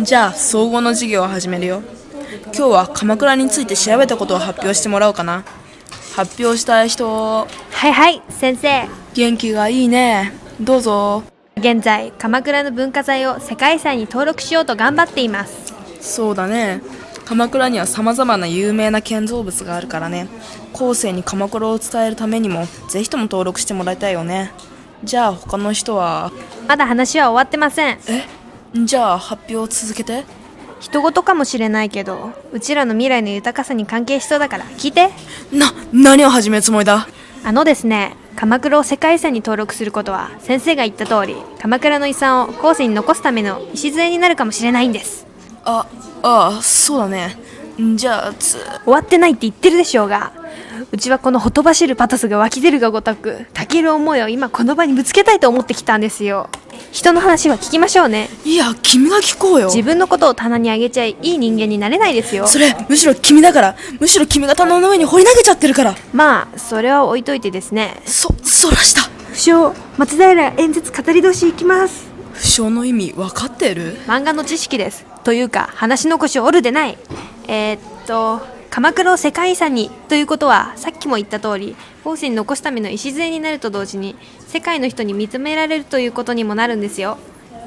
じゃあ総合の授業を始めるよ。今日は鎌倉について調べたことを発表してもらおうかな。発表したい人はいはい先生。元気がいいね。どうぞ。現在鎌倉の文化財を世界遺産に登録しようと頑張っています。そうだね。鎌倉にはさまざまな有名な建造物があるからね。後世に鎌倉を伝えるためにもぜひとも登録してもらいたいよね。じゃあ他の人は？まだ話は終わってません。え？じゃあ発表を続けて。人事かもしれないけどうちらの未来の豊かさに関係しそうだから聞いて。な何を始めるつもりだ？あのですね鎌倉を世界遺産に登録することは先生が言った通り鎌倉の遺産を後世に残すための礎になるかもしれないんです。あああそうだね。じゃあつ終わってないって言ってるでしょうがうちはこのほとばしるパトスが湧き出るがごとくたける思いを今この場にぶつけたいと思ってきたんですよ。人の話は聞きましょうね。いや君が聞こうよ。自分のことを棚にあげちゃいいい人間になれないですよ。それむしろ君だから。むしろ君が棚の上に放り投げちゃってるから。まあそれは置いといてですね。そそらした。不詳松平演説語り通しいきます。不詳の意味分かってる？漫画の知識です。というか話の腰を折るでない。えー、っと鎌倉を世界遺産にということはさっきも言った通り後世に残すための礎になると同時に世界の人に認められるということにもなるんですよ。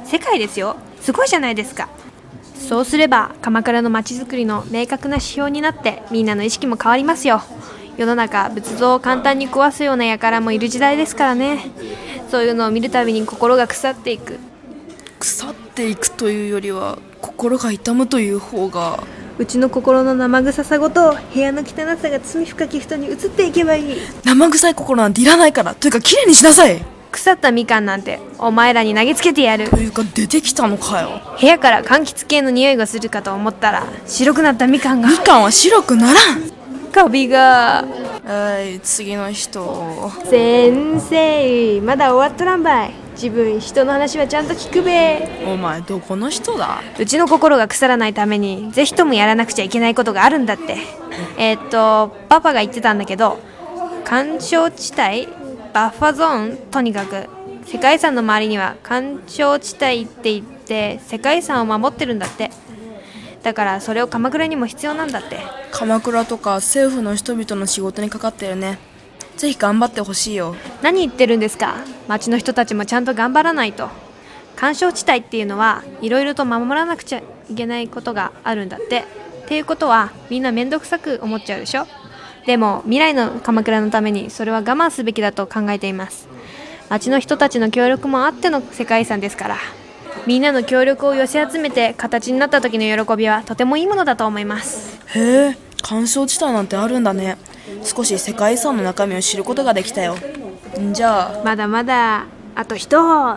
世界ですよ。すごいじゃないですか。そうすれば鎌倉の街づくりの明確な指標になってみんなの意識も変わりますよ。世の中仏像を簡単に壊すような輩もいる時代ですからね。そういうのを見るたびに心が腐っていく。腐っていくというよりは心が痛むという方がうちの心の生臭さごと部屋の汚さが罪深き人に移っていけばいい。生臭い心なんていらないから。というか綺麗にしなさい。腐ったみかんなんてお前らに投げつけてやる。というか出てきたのかよ。部屋から柑橘系の匂いがするかと思ったら白くなったみかんが。みかんは白くならん。カビが。はい次の人。先生まだ終わっとらんばい自分人の話はちゃんと聞くべ。お前どこの人だ？うちの心が腐らないためにぜひともやらなくちゃいけないことがあるんだって。えーっとパパが言ってたんだけど干渉地帯バッファゾーンとにかく世界遺産の周りには干渉地帯って言って世界遺産を守ってるんだって。だからそれを鎌倉にも必要なんだって。鎌倉とか政府の人々の仕事にかかってるねぜひ頑張ってほしいよ。何言ってるんですか？町の人たちもちゃんと頑張らないと。干渉地帯っていうのはいろいろと守らなくちゃいけないことがあるんだって。っていうことはみんな面倒くさく思っちゃうでしょ？でも未来の鎌倉のためにそれは我慢すべきだと考えています。町の人たちの協力もあっての世界遺産ですから。みんなの協力を寄せ集めて形になった時の喜びはとてもいいものだと思います。へえ干渉地帯なんてあるんだね少し世界遺産の中身を知ることができたよ。んじゃあ。まだまだあと一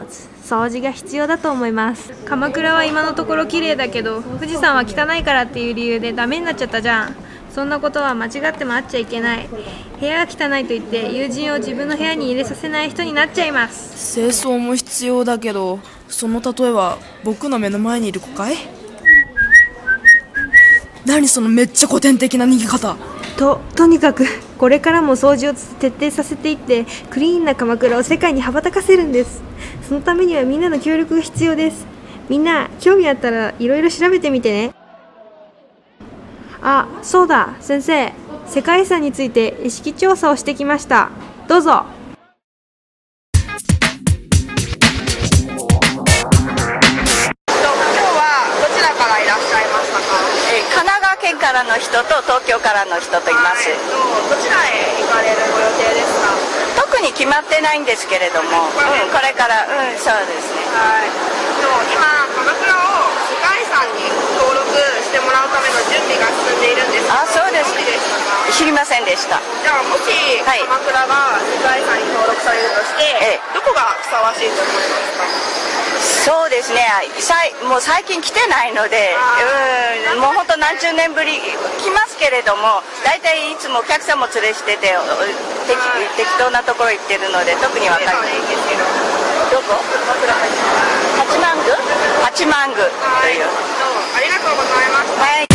つ掃除が必要だと思います。鎌倉は今のところ綺麗だけど富士山は汚いからっていう理由でダメになっちゃったじゃん。そんなことは間違ってもあっちゃいけない。部屋が汚いと言って友人を自分の部屋に入れさせない人になっちゃいます。清掃も必要だけどその例えは僕の目の前にいる子かい？何そのめっちゃ古典的な逃げ方ととにかくこれからも掃除を徹底させていってクリーンな鎌倉を世界に羽ばたかせるんです。そのためにはみんなの協力が必要です。みんな興味あったらいろいろ調べてみてね。あそうだ先生。世界遺産について意識調査をしてきました。どうぞ。からの人と東京からの人といます、はいとどちらへ行かれるご予定ですか？特に決まってないんですけれども、うん、これからうんそうですね。はい。と今を世界遺産に登録してもらうための準備が進んでいるんです。あそうです。知りませんでした。じゃあもしはい。鎌倉が世界遺産に登録されるとして、ええ。どこがふさわしいと思いますか？そうですね。さいもう最近来てないのでうんもう本当何十年ぶり来ますけれども大体いつもお客さんも連れしててお適適当なところ行ってるので特に分かりませんい。いんですけどどこ？八幡宮？八幡宮という。はいどうも。ありがとうございましたはい